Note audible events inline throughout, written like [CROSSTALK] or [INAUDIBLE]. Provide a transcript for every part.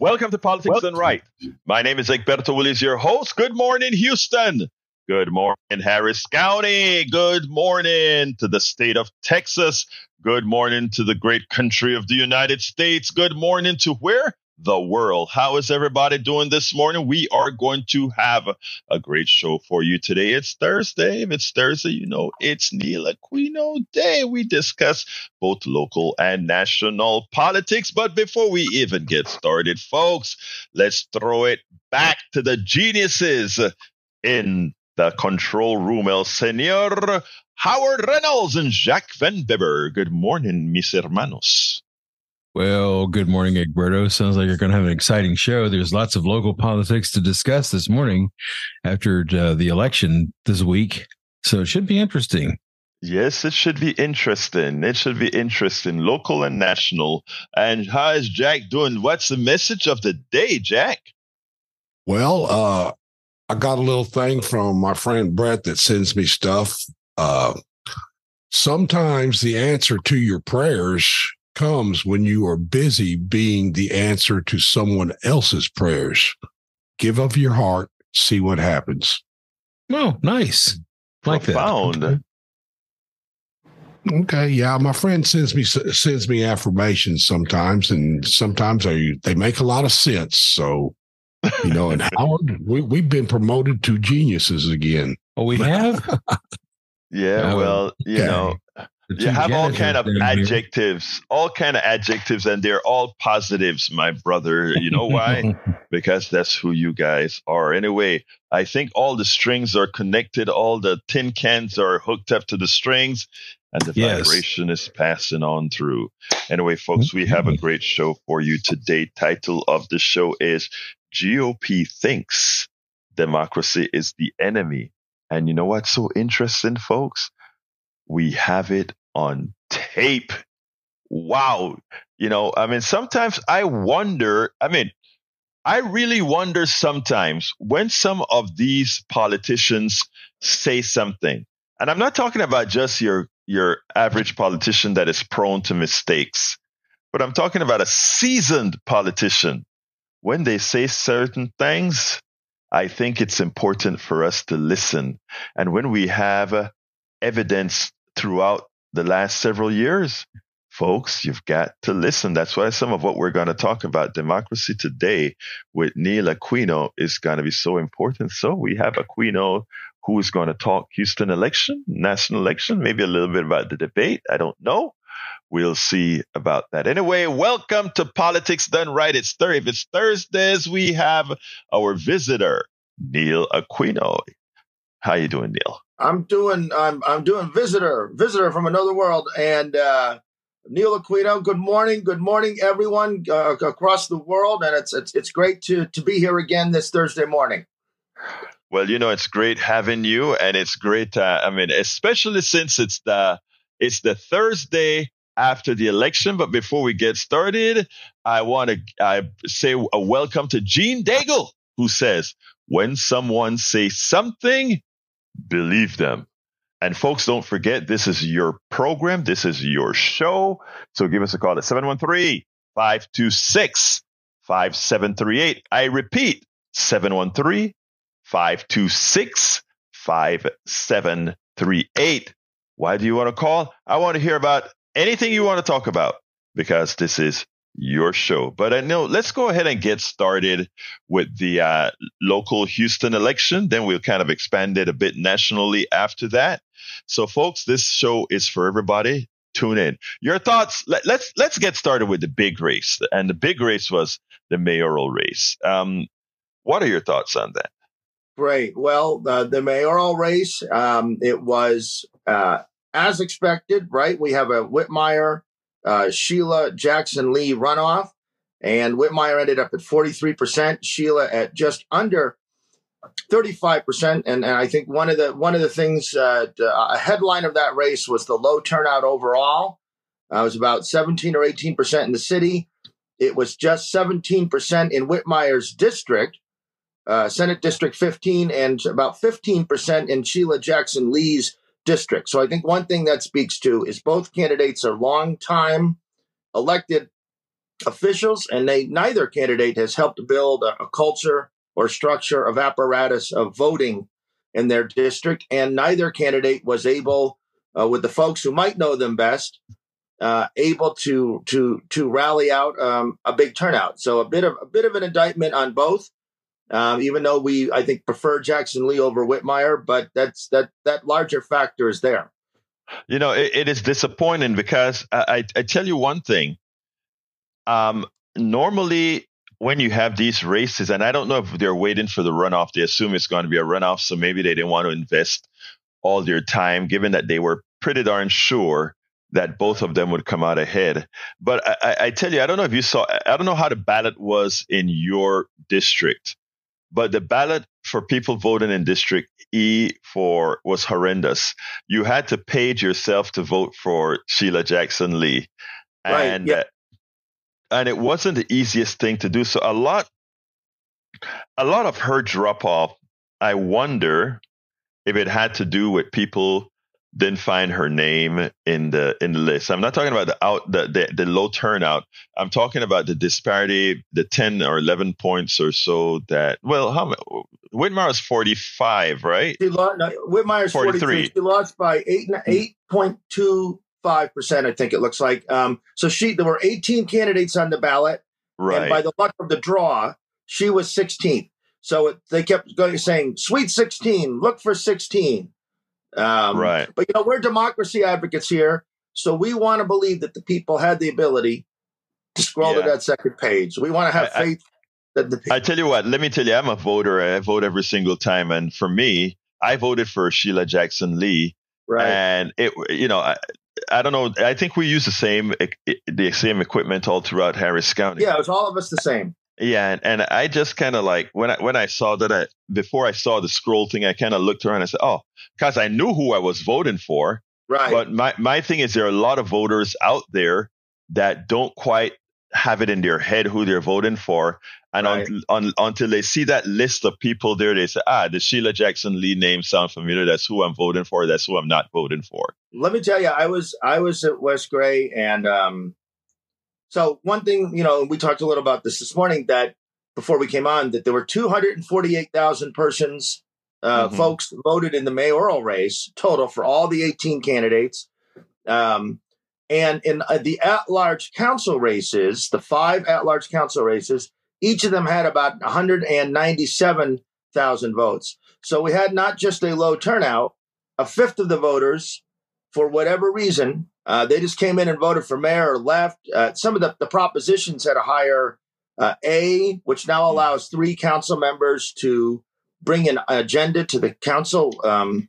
Welcome to Politics Done Right. My name is Egberto Willies, your host. Good morning, Houston. Good morning, Harris County. Good morning to the state of Texas. Good morning to the great country of the United States. Good morning to where? The world. How is everybody doing this morning? We are going to have a great show for you today. It's Thursday. If it's Thursday, you know it's Neil Aquino Day. We discuss both local and national politics. But before we even get started, folks, let's throw it back to the geniuses in the control room, El Senor Howard Reynolds and Jacques Van Bibber. Good morning, mis hermanos. Well, good morning, Egberto. Sounds like you're going to have an exciting show. There's lots of local politics to discuss this morning after uh, the election this week. So it should be interesting. Yes, it should be interesting. It should be interesting, local and national. And how is Jack doing? What's the message of the day, Jack? Well, uh, I got a little thing from my friend Brett that sends me stuff. Uh, sometimes the answer to your prayers comes when you are busy being the answer to someone else's prayers. Give of your heart, see what happens. Oh, nice. Like Profound. that. Okay, yeah, my friend sends me sends me affirmations sometimes, and sometimes they they make a lot of sense. So, you know, and Howard, [LAUGHS] we we've been promoted to geniuses again. Oh, we have. [LAUGHS] yeah, well, you okay. know, you have all kind of adjectives, here. all kind of adjectives, and they're all positives, my brother. You know why? [LAUGHS] because that's who you guys are. Anyway, I think all the strings are connected, all the tin cans are hooked up to the strings, and the yes. vibration is passing on through. Anyway, folks, we have a great show for you today. Title of the show is GOP Thinks Democracy is the Enemy. And you know what's so interesting, folks? We have it on tape. Wow. You know, I mean, sometimes I wonder, I mean, I really wonder sometimes when some of these politicians say something, and I'm not talking about just your, your average politician that is prone to mistakes, but I'm talking about a seasoned politician. When they say certain things, I think it's important for us to listen. And when we have uh, evidence throughout the last several years, folks, you've got to listen. That's why some of what we're going to talk about democracy today with Neil Aquino is going to be so important. So we have Aquino who is going to talk Houston election, national election, maybe a little bit about the debate. I don't know. We'll see about that. Anyway, welcome to Politics Done Right. It's Thursday. If it's Thursdays, we have our visitor, Neil Aquino. How are you doing, Neil? I'm doing I'm I'm doing visitor visitor from another world and uh, Neil Aquino. Good morning, good morning, everyone uh, across the world, and it's it's it's great to to be here again this Thursday morning. Well, you know, it's great having you, and it's great. Uh, I mean, especially since it's the it's the Thursday after the election. But before we get started, I want to I say a welcome to Gene Daigle, who says, "When someone says something." Believe them. And folks, don't forget, this is your program. This is your show. So give us a call at 713 526 5738. I repeat, 713 526 5738. Why do you want to call? I want to hear about anything you want to talk about because this is your show. But I know let's go ahead and get started with the uh, local Houston election. Then we'll kind of expand it a bit nationally after that. So, folks, this show is for everybody. Tune in. Your thoughts. Let, us let's, let's get started with the big race, and the big race was the mayoral race. Um, what are your thoughts on that? Great. Well, uh, the mayoral race, um, it was uh, as expected, right? We have a Whitmire uh, Sheila Jackson Lee runoff, and Whitmire ended up at 43%, Sheila at just under 35%. And, and I think one of the one of the things, uh, a headline of that race was the low turnout overall. Uh, it was about 17 or 18% in the city. It was just 17% in Whitmire's district, uh, Senate District 15, and about 15% in Sheila Jackson Lee's district. So I think one thing that speaks to is both candidates are long time elected officials, and they neither candidate has helped build a, a culture or structure of apparatus of voting in their district, and neither candidate was able, uh, with the folks who might know them best, uh, able to to to rally out um, a big turnout. So a bit of a bit of an indictment on both. Um, even though we, I think, prefer Jackson Lee over Whitmire, but that's that that larger factor is there. You know, it, it is disappointing because I, I, I tell you one thing. Um, normally, when you have these races, and I don't know if they're waiting for the runoff, they assume it's going to be a runoff, so maybe they didn't want to invest all their time, given that they were pretty darn sure that both of them would come out ahead. But I, I, tell you, I don't know if you saw, I don't know how the ballot was in your district, but the ballot for people voting in District E for was horrendous. You had to page yourself to vote for Sheila Jackson Lee, and right, and it wasn't the easiest thing to do. So a lot, a lot of her drop off. I wonder if it had to do with people didn't find her name in the in the list. I'm not talking about the out the, the, the low turnout. I'm talking about the disparity, the 10 or 11 points or so that well, how Whitmire is 45, right? She lost, no, Whitmire's 43. 43. She lost by 8 8.25 percent, I think it looks like. Um, so she there were 18 candidates on the ballot, right? And by the luck of the draw, she was 16th. So it, they kept going saying, "Sweet 16, look for 16." Um, right. But you know, we're democracy advocates here, so we want to believe that the people had the ability to scroll yeah. to that second page. We want to have I, faith I, that the. People- I tell you what. Let me tell you, I'm a voter. I vote every single time, and for me, I voted for Sheila Jackson Lee. Right. And it, you know, I, I don't know. I think we use the same the same equipment all throughout Harris County. Yeah, it was all of us the same. Yeah, and, and I just kind of like when I when I saw that I before I saw the scroll thing, I kind of looked around and I said, "Oh, because I knew who I was voting for." Right. But my my thing is there are a lot of voters out there that don't quite have it in their head who they're voting for, and right. un, un, until they see that list of people there, they say, "Ah, the Sheila Jackson Lee name sound familiar. That's who I'm voting for. That's who I'm not voting for." Let me tell you, I was I was at West Gray and um, so one thing, you know, we talked a little about this this morning that before we came on that there were 248,000 persons, uh, mm-hmm. folks voted in the mayoral race total for all the 18 candidates. Um, and in uh, the at-large council races, the five at-large council races, each of them had about 197,000 votes. So we had not just a low turnout, a fifth of the voters, for whatever reason, uh, they just came in and voted for mayor or left. Uh, some of the, the propositions had a higher uh, A, which now hmm. allows three council members to bring an agenda to the council um,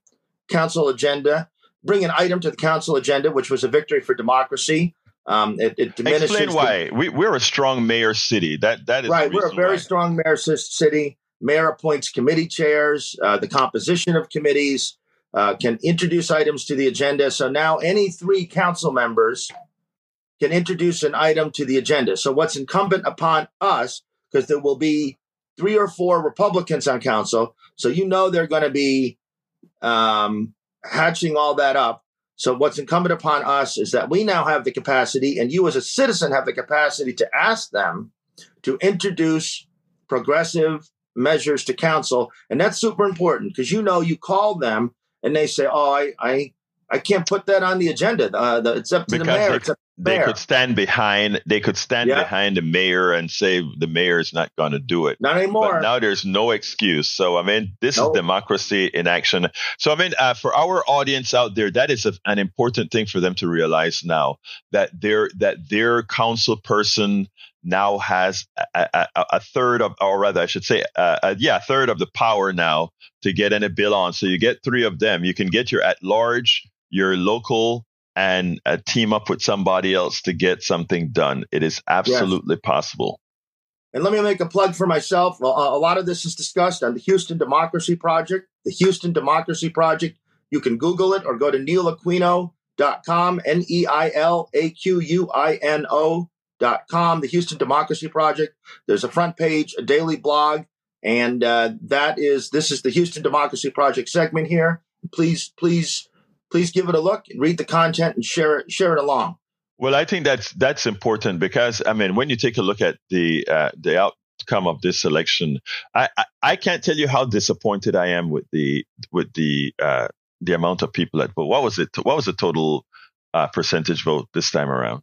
council agenda, bring an item to the council agenda, which was a victory for democracy. Um, it, it diminishes. Explain why the, we, we're a strong mayor city. That that is right. We're a very why. strong mayor city. Mayor appoints committee chairs. Uh, the composition of committees uh, can introduce items to the agenda. So now any three council members can introduce an item to the agenda. So what's incumbent upon us, because there will be three or four Republicans on council, so you know they're going to be um, hatching all that up. So what's incumbent upon us is that we now have the capacity, and you as a citizen have the capacity to ask them to introduce progressive measures to council, and that's super important because you know you call them and they say, "Oh, I I, I can't put that on the agenda. Uh, the, it's up to because the mayor. They, they could stand behind. They could stand yeah. behind the mayor and say the mayor is not going to do it. Not anymore. But now there's no excuse. So I mean, this is democracy in action. So I mean, uh, for our audience out there, that is a, an important thing for them to realize now that their that their council person now has a, a, a, third of, or rather, I should say, uh, yeah, a third of the power now to get any bill on. So you get three of them. You can get your at large, your local, and uh, team up with somebody else to get something done. It is absolutely yes. possible. And let me make a plug for myself. a lot of this is discussed on the Houston Democracy Project. The Houston Democracy Project. You can Google it or go to neilaquino.com, N E I L A Q U I N O.com, the Houston Democracy Project. There's a front page, a daily blog, and uh, that is this is the Houston Democracy Project segment here. Please, please, please give it a look read the content and share it share it along. Well, I think that's that's important because I mean, when you take a look at the uh, the outcome of this election, I, I, I can't tell you how disappointed I am with the with the uh, the amount of people that vote. What was it? What was the total uh, percentage vote this time around?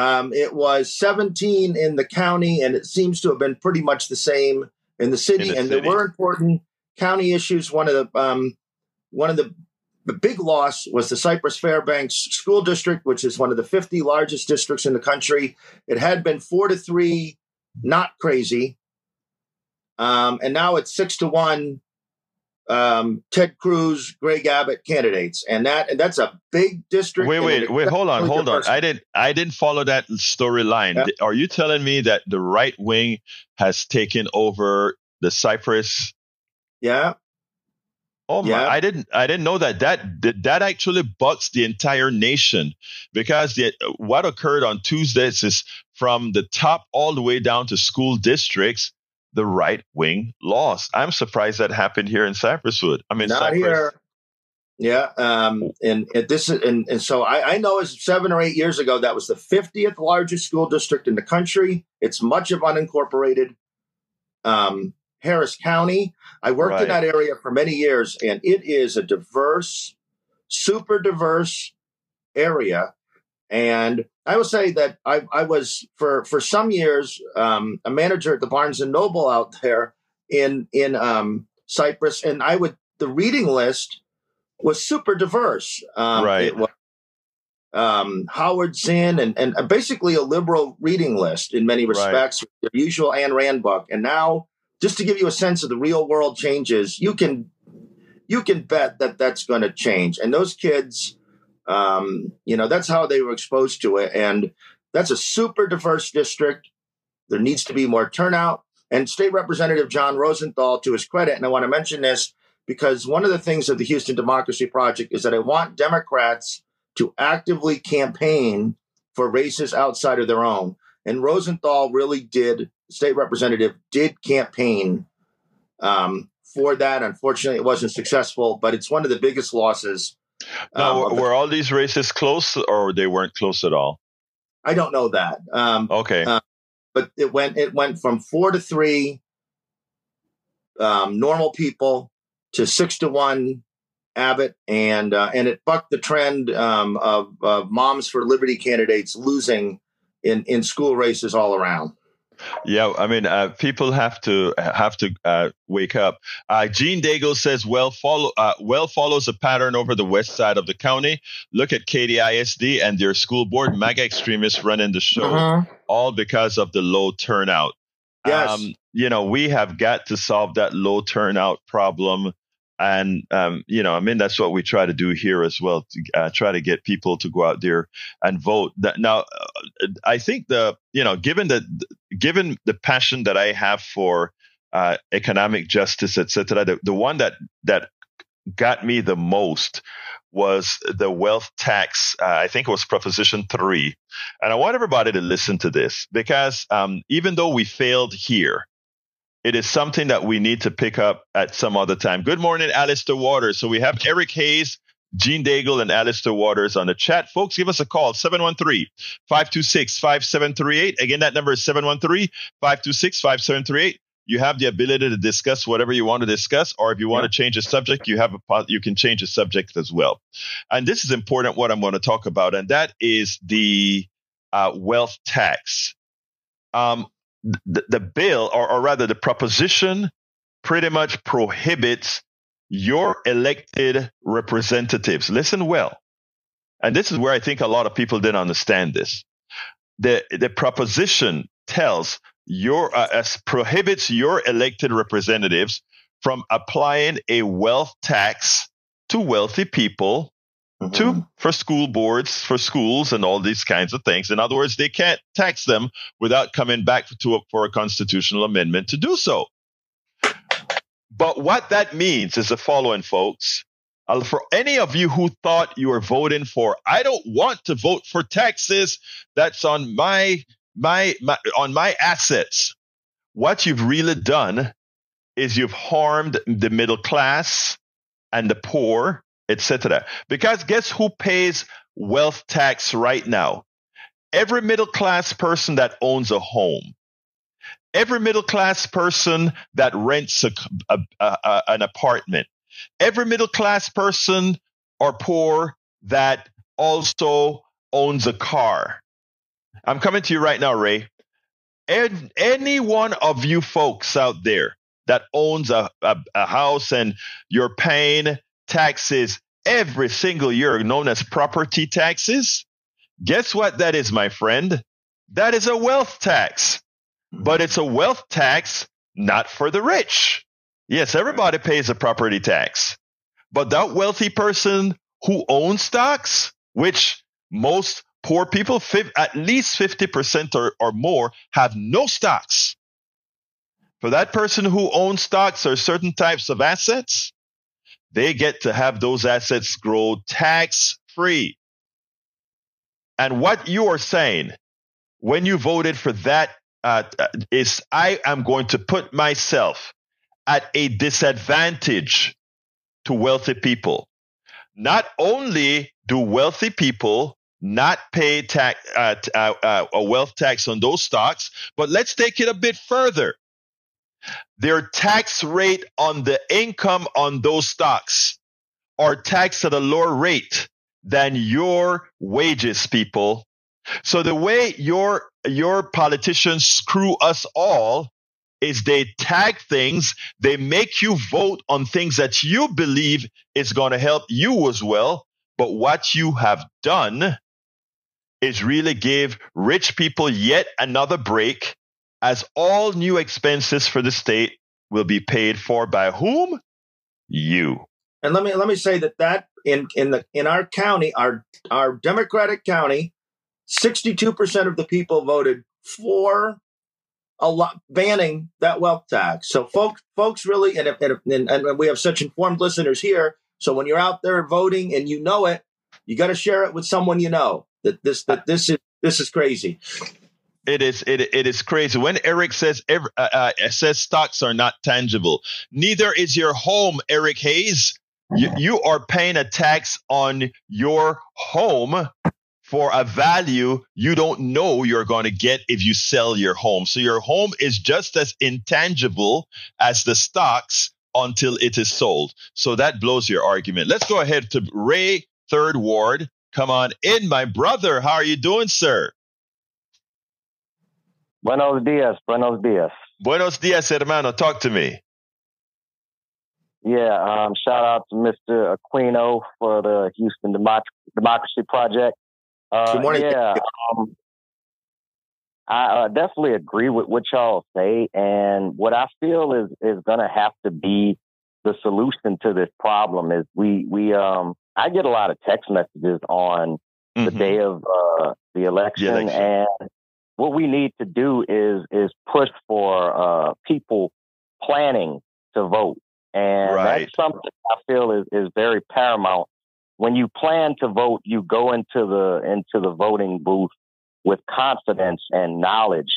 Um, it was 17 in the county, and it seems to have been pretty much the same in the city. In the and city. there were important county issues. One of the um, one of the the big loss was the Cypress Fairbanks School District, which is one of the 50 largest districts in the country. It had been four to three, not crazy, um, and now it's six to one um, Ted Cruz, Greg Abbott candidates, and that and that's a big district. Wait, wait, wait! Hold on, hold on. I didn't, I didn't follow that storyline. Yeah. Are you telling me that the right wing has taken over the Cypress? Yeah. Oh my! Yeah. I didn't, I didn't know that. That that actually bucks the entire nation because the, what occurred on Tuesdays is from the top all the way down to school districts the right wing lost. I'm surprised that happened here in Cypresswood. I mean, not Cypress. here. Yeah, um, and, and this is and, and so I, I know as seven or eight years ago that was the 50th largest school district in the country. It's much of unincorporated um, Harris County. I worked right. in that area for many years, and it is a diverse, super diverse area. And I will say that I, I was for for some years um, a manager at the Barnes and Noble out there in in um, Cypress, and I would the reading list was super diverse. Um, right. Was, um, Howard Zinn and, and basically a liberal reading list in many respects, right. the usual Ayn Rand book. And now, just to give you a sense of the real world changes, you can you can bet that that's going to change. And those kids um, you know, that's how they were exposed to it. And that's a super diverse district. There needs to be more turnout. And State Representative Jon Rosenthal, to his credit, and I want to mention this because one of the things of the Houston Democracy Project is that I want Democrats to actively campaign for races outside of their own. And Rosenthal really did, state representative did campaign um, for that. Unfortunately, it wasn't successful, but it's one of the biggest losses now, um, were all these races close, or they weren't close at all? I don't know that. Um, okay, uh, but it went it went from four to three um, normal people to six to one Abbott, and uh, and it bucked the trend um, of, of moms for liberty candidates losing in in school races all around. Yeah, I mean, uh, people have to have to uh, wake up. Uh, Gene Daigle says, "Well, follow uh, well follows a pattern over the west side of the county. Look at Katy ISD and their school board. MAGA extremists running the show, uh-huh. all because of the low turnout. Yes, um, you know, we have got to solve that low turnout problem." And, um, you know, I mean, that's what we try to do here as well, to uh, try to get people to go out there and vote. Now, uh, I think the, you know, given the, given the passion that I have for uh, economic justice, et cetera, the, the one that, that got me the most was the wealth tax. Uh, I think it was Proposition 3. And I want everybody to listen to this because um, even though we failed here, it is something that we need to pick up at some other time. Good morning, Alistair Waters. So we have Eric Hayes, Gene Daigle, and Alistair Waters on the chat. Folks, give us a call, 713-526-5738. Again, that number is 713-526-5738. You have the ability to discuss whatever you want to discuss, or if you want yeah. to change a subject, you have a you can change a subject as well. And this is important. What I'm going to talk about, and that is the uh, wealth tax. Um, the, the bill, or, or rather the proposition, pretty much prohibits your elected representatives. Listen well. And this is where I think a lot of people didn't understand this. The, the proposition tells your, uh, prohibits your elected representatives from applying a wealth tax to wealthy people mm-hmm. to for school boards, for schools, and all these kinds of things. In other words, they can't tax them without coming back to a, for a constitutional amendment to do so. But what that means is the following, folks. Uh, for any of you who thought you were voting for, I don't want to vote for taxes that's on my, my, my on my assets. What you've really done is you've harmed the middle class and the poor etc. Because guess who pays wealth tax right now? every middle class person that owns a home, every middle class person that rents a, a, a, an apartment, every middle class person or poor that also owns a car. I'm coming to you right now, Ray. And any one of you folks out there that owns a, a, a house and you're paying taxes every single year, known as property taxes, guess what that is, my friend? That is a wealth tax. Hmm. But it's a wealth tax not for the rich. Yes, everybody pays a property tax. But that wealthy person who owns stocks, which most poor people, at least 50% or, or more, have no stocks. For that person who owns stocks or certain types of assets, they get to have those assets grow tax free. And what you are saying when you voted for that uh, is I am going to put myself at a disadvantage to wealthy people. Not only do wealthy people not pay tax, uh, uh, uh, a wealth tax on those stocks, but let's take it a bit further. Their tax rate on the income on those stocks are taxed at a lower rate than your wages, people. So the way your your politicians screw us all is they tag things, they make you vote on things that you believe is going to help you as well. But what you have done is really give rich people yet another break as all new expenses for the state will be paid for by whom? You. And let me let me say that that in in the in our county, our our Democratic county, sixty two percent of the people voted for a lot banning that wealth tax. So folks folks really and, and, and, and we have such informed listeners here. So when you're out there voting and you know it, you got to share it with someone you know that this that this is this is crazy. It is it, it is crazy when Eric says uh, uh, says stocks are not tangible. Neither is your home, Eric Hayes. You, you are paying a tax on your home for a value you don't know you're going to get if you sell your home. So your home is just as intangible as the stocks until it is sold. So that blows your argument. Let's go ahead to Ray Third Ward. Come on in, my brother. How are you doing, sir? Buenos dias. Buenos dias. Buenos dias, hermano. Talk to me. Yeah, um, shout out to Mr. Aquino for the Houston Democ- Democracy Project. Uh, Good morning. Yeah, um, I uh, definitely agree with what y'all say, and what I feel is is going to have to be the solution to this problem. Is we we um I get a lot of text messages on mm-hmm. the day of uh, the, election, the election, and what we need to do is is push for uh, people planning to vote, and right. that's something I feel is is very paramount. When you plan to vote, you go into the into the voting booth with confidence and knowledge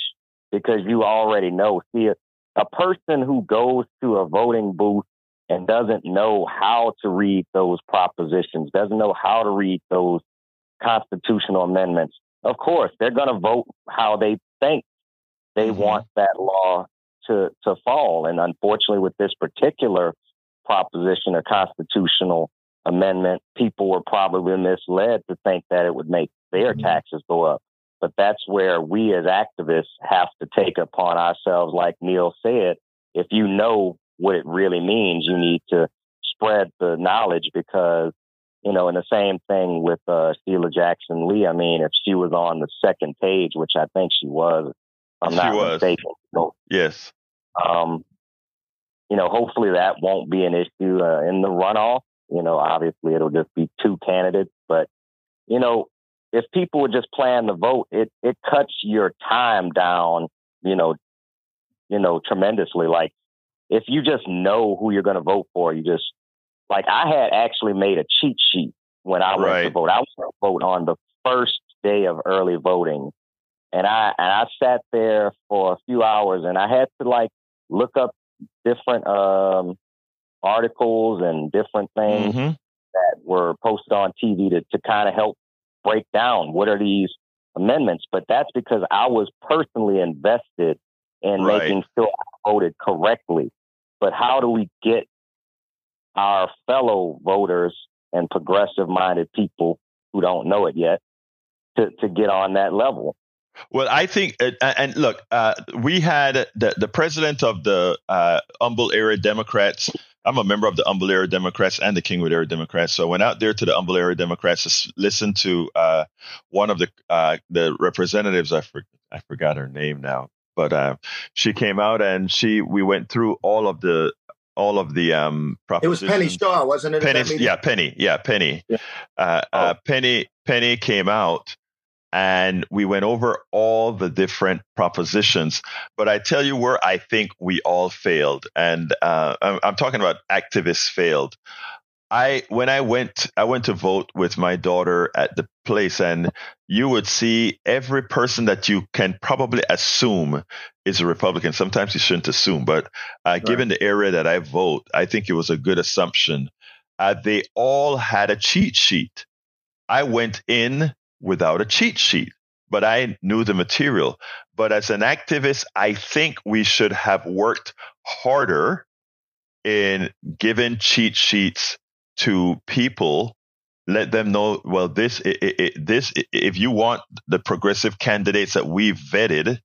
because you already know. See, a, a person who goes to a voting booth and doesn't know how to read those propositions, doesn't know how to read those constitutional amendments, of course, they're going to vote how they think they mm-hmm. want that law to, to fall. And unfortunately, with this particular proposition or constitutional amendment, people were probably misled to think that it would make their mm-hmm. taxes go up. But that's where we as activists have to take upon ourselves, like Neil said, if you know what it really means, you need to spread the knowledge because you know, and the same thing with uh, Sheila Jackson Lee. I mean, if she was on the second page, which I think she was, I'm she not was. mistaken. So, yes. Um, you know, hopefully that won't be an issue uh, in the runoff. You know, obviously it'll just be two candidates, but you know, if people would just plan the vote, it it cuts your time down. You know, you know, tremendously. Like if you just know who you're going to vote for, you just like I had actually made a cheat sheet when I went right. to vote. I was to vote on the first day of early voting, and I and I sat there for a few hours, and I had to like look up different um, articles and different things mm-hmm. that were posted on TV to to kind of help break down what are these amendments, but that's because I was personally invested in right. making sure I voted correctly. But how do we get our fellow voters and progressive minded people who don't know it yet to, to get on that level? Well, I think, uh, and look, uh, we had the, the president of the uh, Humble area Democrats. I'm a member of the Humble area Democrats and the Kingwood area Democrats. So I went out there to the Humble area Democrats to listen to uh, one of the uh, the representatives. I, for, I forgot her name now, but uh, she came out and she we went through all of the all of the um It was Penny Shaw, wasn't it? Penny, yeah, Penny, yeah, Penny. Yeah. Uh, oh. Penny, Penny came out and we went over all the different propositions. But I tell you where I think we all failed, and uh, I'm, I'm, talking about activists failed. I when I went I went to vote with my daughter at the place, and you would see every person that you can probably assume is a Republican. Sometimes you shouldn't assume, but uh, right. given the area that I vote, I think it was a good assumption. Uh, they all had a cheat sheet. I went in without a cheat sheet, but I knew the material. But as an activist, I think we should have worked harder in giving cheat sheets to people let them know well this it, it, this if you want the progressive candidates that we've vetted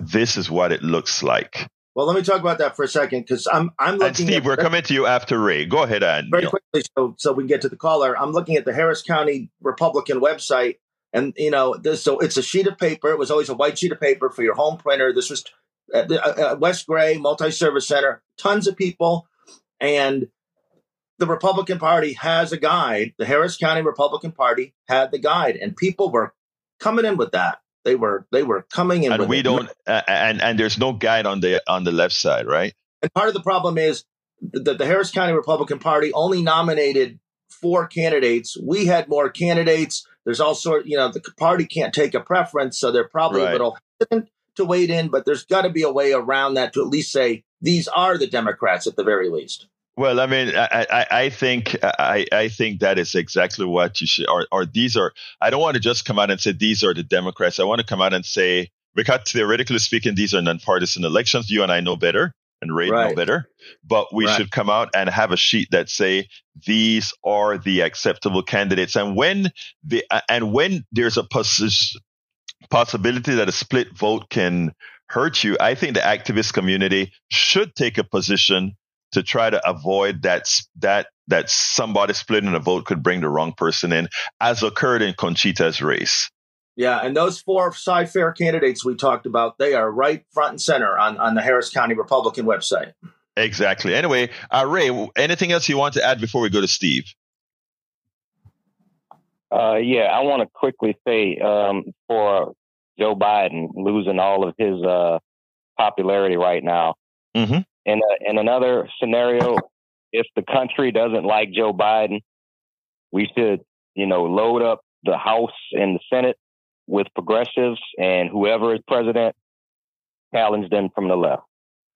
this is what it looks like well let me talk about that for a second because i'm i'm looking and steve at, we're coming to you after ray go ahead and very quickly so so we can get to the caller i'm looking at the harris county republican website and you know, this, so it's a sheet of paper. It was always a white sheet of paper for your home printer. This was at uh, uh, West Gray Multi-Service Center. Tons of people, and the Republican Party has a guide. The Harris County Republican Party had the guide, and people were coming in with that. They were they were coming in. And we it. don't. Uh, and and there's no guide on the on the left side, right? And part of the problem is that the Harris County Republican Party only nominated four candidates. We had more candidates there's all sort, you know, the party can't take a preference, so they're probably right. a little hesitant to wade in. But there's got to be a way around that to at least say these are the Democrats at the very least. Well, I mean, I, I, I, think I, I think that is exactly what you should. Or, or these are. I don't want to just come out and say these are the Democrats. I want to come out and say because theoretically speaking, these are nonpartisan elections. You and I know better and Ray right. know better. But we right. should come out and have a sheet that say these are the acceptable candidates. And when the and when there's a poss- possibility that a split vote can hurt you, I think the activist community should take a position to try to avoid that that that somebody splitting a vote could bring the wrong person in, as occurred in Conchita's race. Yeah, and those four Cy-Fair candidates we talked about, they are right front and center on, on the Harris County Republican website. Exactly. Anyway, uh, Ray, anything else you want to add before we go to Steve? Uh, yeah, I want to quickly say um, for Joe Biden losing all of his uh, popularity right now. Mm-hmm. In, a, in another scenario, if the country doesn't like Joe Biden, we should, you know, load up the House and the Senate with progressives and whoever is president, challenge them from the left.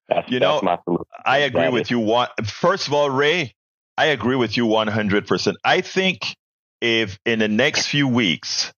That's, you know, my solution. I agree that with is. you. One, first of all, Ray, I agree with you 100%. I think if in the next few weeks,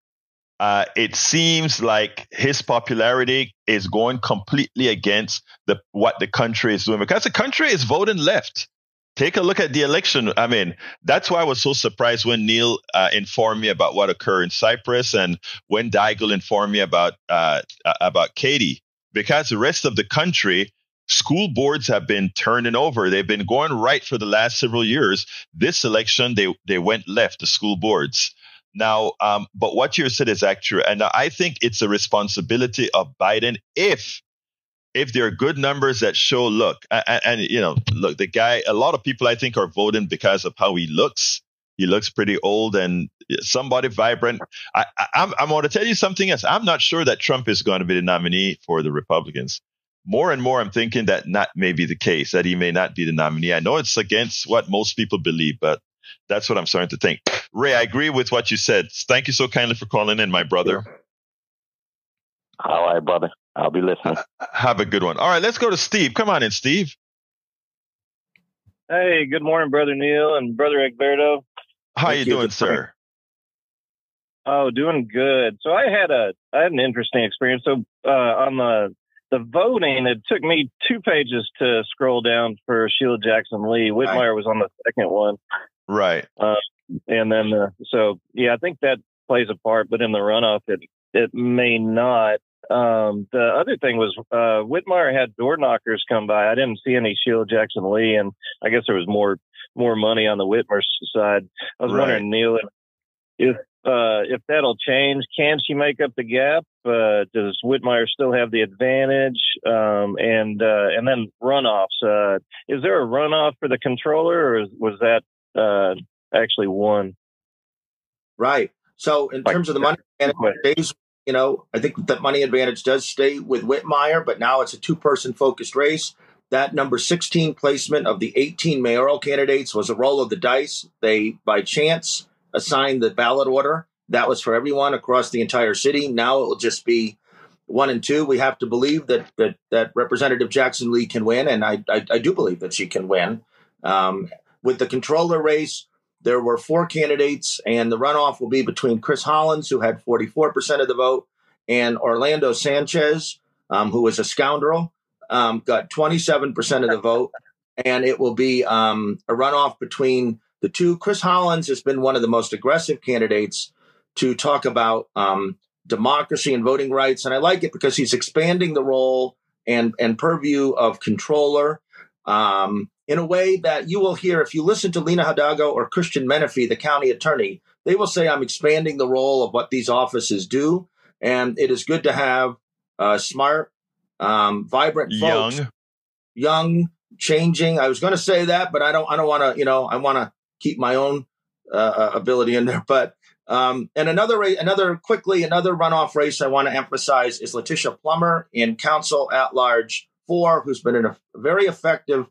uh, it seems like his popularity is going completely against the what the country is doing because the country is voting left take a look at the election. I mean, that's why I was so surprised when Neil uh, informed me about what occurred in Cypress and when Daigle informed me about uh, about Katy, because the rest of the country, school boards have been turning over. They've been going right for the last several years. This election, they they went left. The school boards. Now, um, but what you said is accurate, and I think it's a responsibility of Biden if if there are good numbers that show look and, and, you know look the guy a lot of people i think are voting because of how he looks. He looks pretty old and somebody vibrant. I, I i'm i'm going to tell you something else. I'm not sure that trump is going to be the nominee for the republicans. More and more i'm thinking that not may be the case that he may not be the nominee. I know it's against what most people believe but that's what i'm starting to think ray i agree with what you said thank you so kindly for calling in my brother all right brother I'll be listening. Have a good one. All right, let's go to Steve. Come on in, Steve. Hey, good morning, brother Neil and brother Egberto. How Thank you doing, sir? Oh, doing good. So I had a I had an interesting experience. So uh, on the the voting, it took me two pages to scroll down for Sheila Jackson Lee. Whitmire was on the second one. Right. Uh, and then, uh, so yeah, I think that plays a part, but in the runoff, it, it may not. Um, the other thing was, uh, Whitmire had door knockers come by. I didn't see any Sheila Jackson Lee, and I guess there was more, more money on the Whitmire side. I was right. wondering, Neil, if, uh, if that'll change, can she make up the gap? Uh, does Whitmire still have the advantage? Um, and, uh, and then runoffs, uh, is there a runoff for the controller or was that, uh, actually won. Right. So in like, terms of the money advantage, you know, I think that money advantage does stay with Whitmire, but now it's a two-person focused race. That number 16 placement of the 18 mayoral candidates was a roll of the dice. They, by chance, assigned the ballot order. That was for everyone across the entire city. Now it will just be one and two. We have to believe that that, that Representative Jackson Lee can win, and I, I, I do believe that she can win. Um, with the controller race, there were four candidates, and the runoff will be between Chris Hollins, who had 44% of the vote, and Orlando Sanchez, um, who was a scoundrel, um, got 27% of the vote. And it will be um, a runoff between the two. Chris Hollins has been one of the most aggressive candidates to talk about um, democracy and voting rights. And I like it because he's expanding the role and, and purview of controller. Um, in a way that you will hear if you listen to Lina Hidalgo or Christian Menefee, the county attorney. They will say, I'm expanding the role of what these offices do. And it is good to have uh, smart, um, vibrant folks, young, young, changing. I was going to say that, but I don't. I don't want to. You know, I want to keep my own uh, uh, ability in there. But um, and another another quickly, another runoff race I want to emphasize is Letitia Plummer in Council at Large Four, who's been a very effective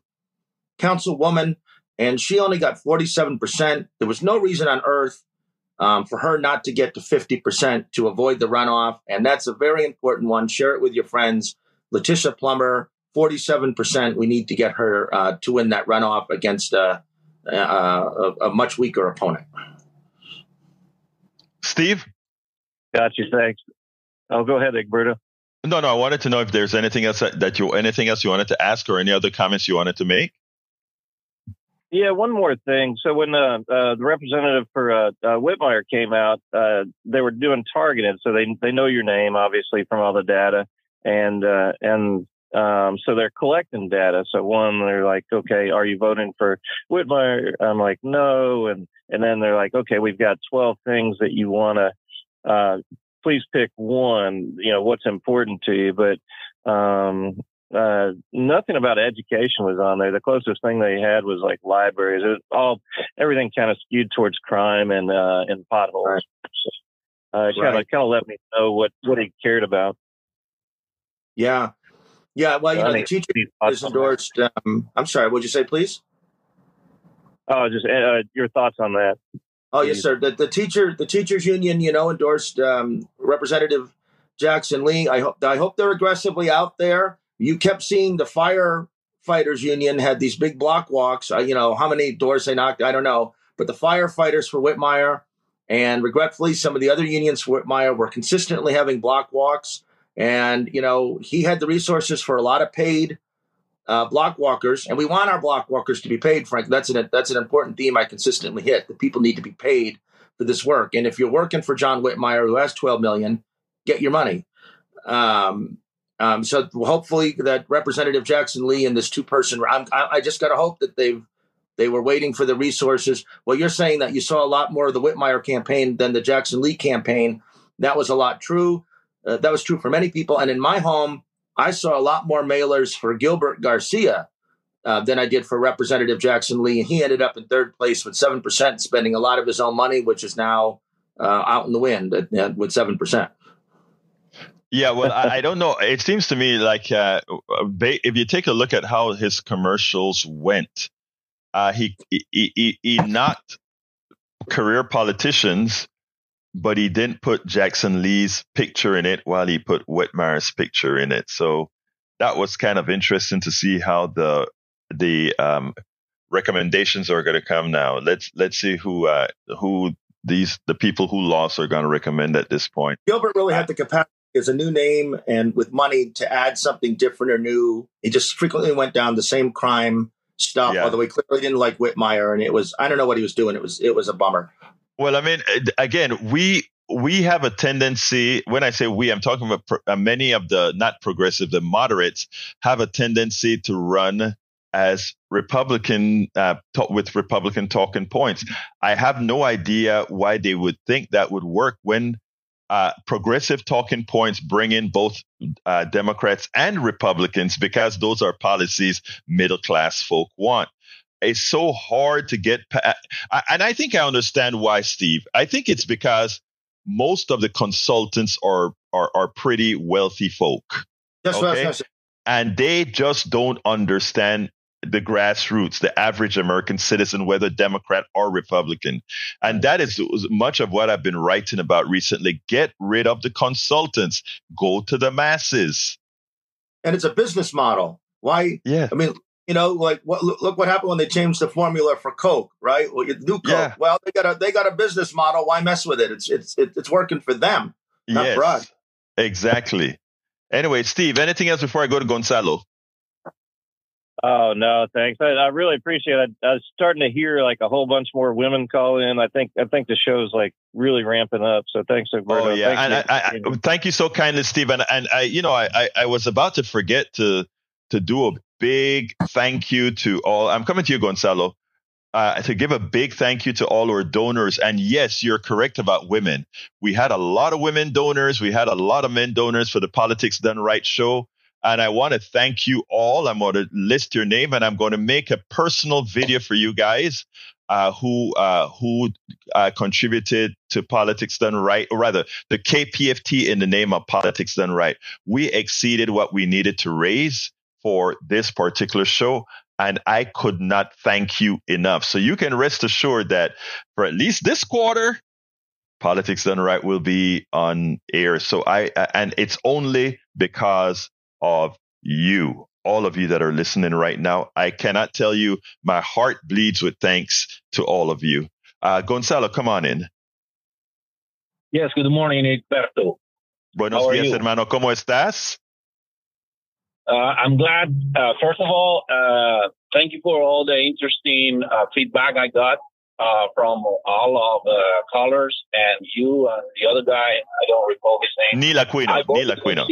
councilwoman, and she only got 47%. There was no reason on earth um, for her not to get to 50% to avoid the runoff. And that's a very important one. Share it with your friends. Letitia Plummer, 47%. We need to get her uh, to win that runoff against a, a, a, a much weaker opponent. Steve? Got you. Thanks. I'll go ahead, Egberto. No, no. I wanted to know if there's anything else that you anything else you wanted to ask or any other comments you wanted to make. Yeah, one more thing. So when uh, uh, the representative for uh, uh, Whitmire came out, uh, they were doing targeted, so they they know your name obviously from all the data, and uh, and um, so they're collecting data. So one, they're like, okay, are you voting for Whitmire? I'm like, no, and and then they're like, okay, we've got 12 things that you want to. please pick one. You know what's important to you, but um, uh, nothing about education was on there. The closest thing they had was like libraries. It was all everything kind of skewed towards crime and uh, and potholes. Right. Uh, kind of kind of let me know what what he cared about. Yeah, yeah. Well, you know, the teacher is endorsed. Um, I'm sorry. What would you say, please? Oh, just uh, your thoughts on that. Oh yes, sir. The, the teacher the teachers union, you know, endorsed um, Representative Jackson Lee. I hope I hope they're aggressively out there you kept seeing the firefighters union had these big block walks. Uh, you know, how many doors they knocked, I don't know. But the firefighters for Whitmire and regretfully, some of the other unions for Whitmire were consistently having block walks. And, you know, he had the resources for a lot of paid uh, block walkers, and we want our block walkers to be paid. Frank, that's an that's an important theme I consistently hit. That people need to be paid for this work, and if you're working for John Whitmire, who has 12 million, get your money. Um, um, so hopefully that Representative Jackson Lee and this two person, I, I just got to hope that they've they were waiting for the resources. Well, you're saying that you saw a lot more of the Whitmire campaign than the Jackson Lee campaign. That was a lot true. Uh, that was true for many people. And in my home, I saw a lot more mailers for Gilbert Garcia uh, than I did for Representative Jackson Lee. And he ended up in third place with 7%, spending a lot of his own money, which is now uh, out in the wind uh, with 7%. Yeah, well, I, I, don't know. It seems to me like uh, if you take a look at how his commercials went, uh, he, he, he he knocked career politicians, but he didn't put Jackson Lee's picture in it while he put Whitmire's picture in it. So that was kind of interesting to see how the the um, recommendations are going to come now. Let's let's see who uh, who these the people who lost are going to recommend at this point. Gilbert really had the capacity as a new name and with money to add something different or new. He just frequently went down the same crime stuff, yeah. although he clearly didn't like Whitmire, and it was I don't know what he was doing. It was it was a bummer. Well, I mean, again, we we have a tendency. When I say we, I'm talking about pro, uh, many of the not progressive, the moderates have a tendency to run as Republican uh, talk, with Republican talking points. I have no idea why they would think that would work when uh, progressive talking points bring in both uh, Democrats and Republicans because those are policies middle class folk want. It's so hard to get, pa- and I think I understand why, Steve. I think it's because most of the consultants are are, are pretty wealthy folk. That's okay? and they just don't understand the grassroots, the average American citizen, whether Democrat or Republican. And that is much of what I've been writing about recently. Get rid of the consultants, go to the masses. And it's a business model. Why? Yeah. I mean, you know, like what, look what happened when they changed the formula for Coke, right? Well, you do Coke. Yeah. Well, they got a they got a business model. Why mess with it? It's it's it's working for them, not yes, for us. Exactly. Anyway, Steve, anything else before I go to Gonzalo? Oh no, thanks. I, I really appreciate it. I, I, was starting to hear like a whole bunch more women call in. I think I think the show's like really ramping up. So thanks, Alberto. Oh yeah, thank and I, I, thank you so kindly, Steve. And, and I, you know, I, I was about to forget to to do a big thank you to all. I'm coming to you, Gonzalo. Uh, to give a big thank you to all our donors. And yes, you're correct about women. We had a lot of women donors. We had a lot of men donors for the Politics Done Right show. And I want to thank you all. I'm going to list your name and I'm going to make a personal video for you guys uh, who uh, who uh, contributed to Politics Done Right, or rather, the KPFT in the name of Politics Done Right. We exceeded what we needed to raise for this particular show. And I could not thank you enough. So you can rest assured that for at least this quarter, Politics Done Right will be on air. So I, and it's only because of you, all of you that are listening right now. I cannot tell you, my heart bleeds with thanks to all of you. Uh, Gonzalo, come on in. Yes, good morning, Egberto. Buenos días, you? hermano. ¿Cómo estás? Uh, I'm glad. Uh, first of all, uh, thank you for all the interesting uh, feedback I got uh, from all of the callers and you and the other guy. I don't recall his name. Neil Aquino. Neil Aquino.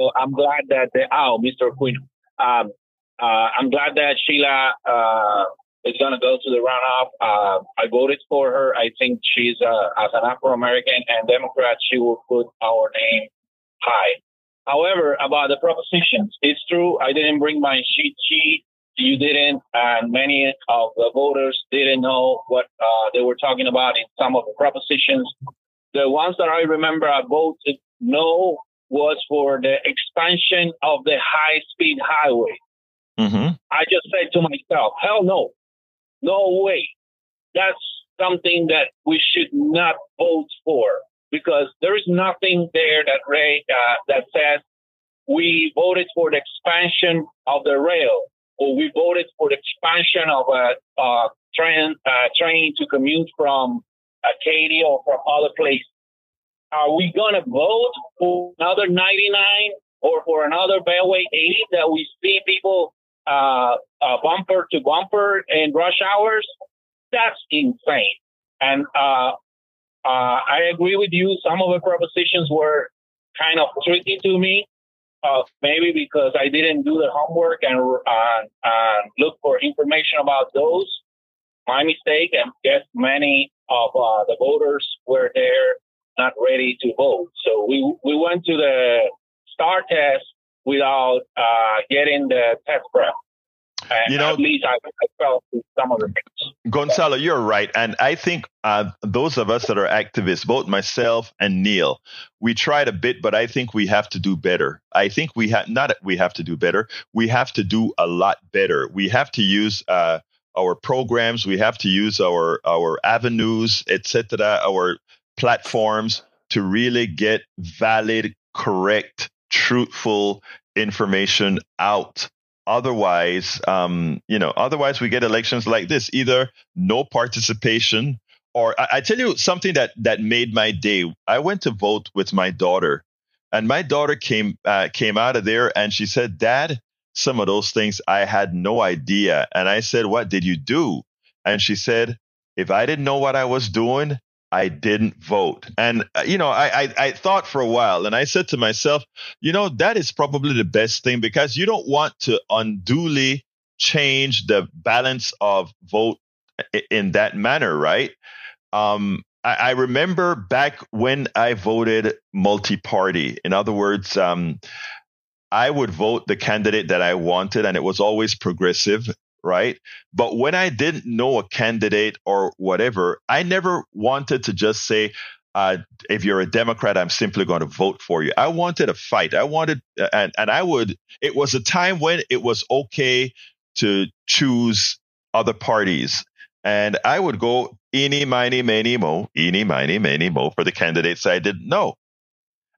So I'm glad that the, oh, Mr. Aquino. Um, uh, I'm glad that Sheila uh, is going to go to the runoff. Uh, I voted for her. I think she's uh, as an Afro American and Democrat, she will put our name high. However, about the propositions, it's true. I didn't bring my cheat sheet you didn't, and many of the voters didn't know what uh, they were talking about in some of the propositions. The ones that I remember I voted no was for the expansion of the high speed highway. Mm-hmm. I just said to myself, hell no, no way. That's something that we should not vote for because there is nothing there that Ray uh, that says we voted for the expansion of the rail or we voted for the expansion of a, a train, uh, train to commute from Acadia or from other places. Are we going to vote for another 99 or for another Beltway 80 that we see people uh, uh, bumper to bumper in rush hours? That's insane. And uh, uh, I agree with you. Some of the propositions were kind of tricky to me uh, maybe because I didn't do the homework and uh, look for information about those. My mistake, and guess many of uh, the voters were there not ready to vote. So we we went to the star test without uh, getting the test prep. And you know, at least I, I felt some of the things. Gonzalo, you're right. And I think uh, those of us that are activists, both myself and Neil, we tried a bit, but I think we have to do better. I think we have not we have to do better. We have to do a lot better. We have to use uh, our programs. We have to use our our avenues, etc., our platforms to really get valid, correct, truthful information out Otherwise, um, you know, otherwise we get elections like this: either no participation or I, I tell you something that that made my day. I went to vote with my daughter, and my daughter came uh, came out of there and she said, "Dad, some of those things I had no idea." And I said, "What did you do?" And she said, "If I didn't know what I was doing, I didn't vote. And, uh, you know, I, I, I, thought for a while and I said to myself, you know, that is probably the best thing because you don't want to unduly change the balance of vote in that manner, right? Um, I, I remember back when I voted multi party. In other words, um, I would vote the candidate that I wanted, and it was always progressive right? But when I didn't know a candidate or whatever, I never wanted to just say, uh, if you're a Democrat, I'm simply going to vote for you. I wanted a fight. I wanted, and, and I would, it was a time when it was okay to choose other parties. And I would go eeny, miny, many, mo, eeny, miny, many, mo for the candidates I didn't know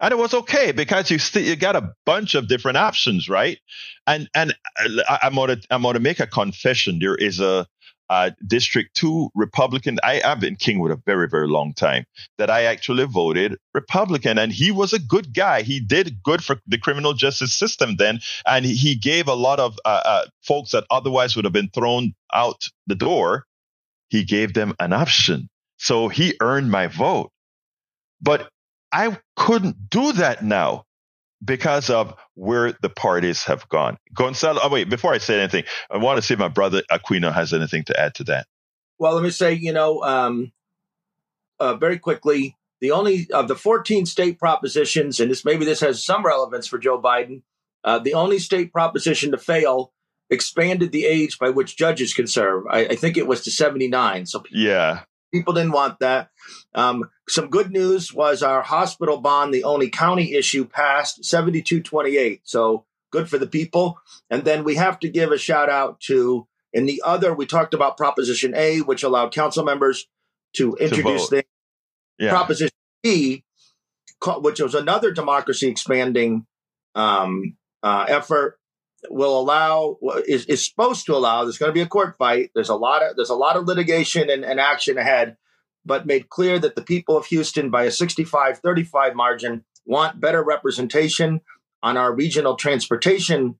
and it was okay because you still you got a bunch of different options, right? And and uh, I'm gonna I'm gonna make a confession. There is a, a District Two Republican. I have been Kingwood a very very long time. That I actually voted Republican, and he was a good guy. He did good for the criminal justice system then, and he gave a lot of uh, uh, folks that otherwise would have been thrown out the door. He gave them an option, so he earned my vote. But I couldn't do that now because of where the parties have gone. Gonzalo, oh wait, before I say anything, I want to see if my brother Aquino has anything to add to that. Well, let me say, you know, um, uh, very quickly, the only of the 14 state propositions, and this maybe this has some relevance for Joe Biden, uh, the only state proposition to fail expanded the age by which judges can serve. I, I think it was to 79. So yeah, People didn't want that. Um, some good news was our hospital bond, the only county issue, passed 7228. So good for the people. And then we have to give a shout out to, in the other, we talked about Proposition A, which allowed council members to introduce things. Yeah. Proposition B, which was another democracy expanding um, uh, effort, will allow is, is supposed to allow there's going to be a court fight there's a lot of there's a lot of litigation and, and action ahead but made clear that the people of houston by a 65-35 margin want better representation on our regional transportation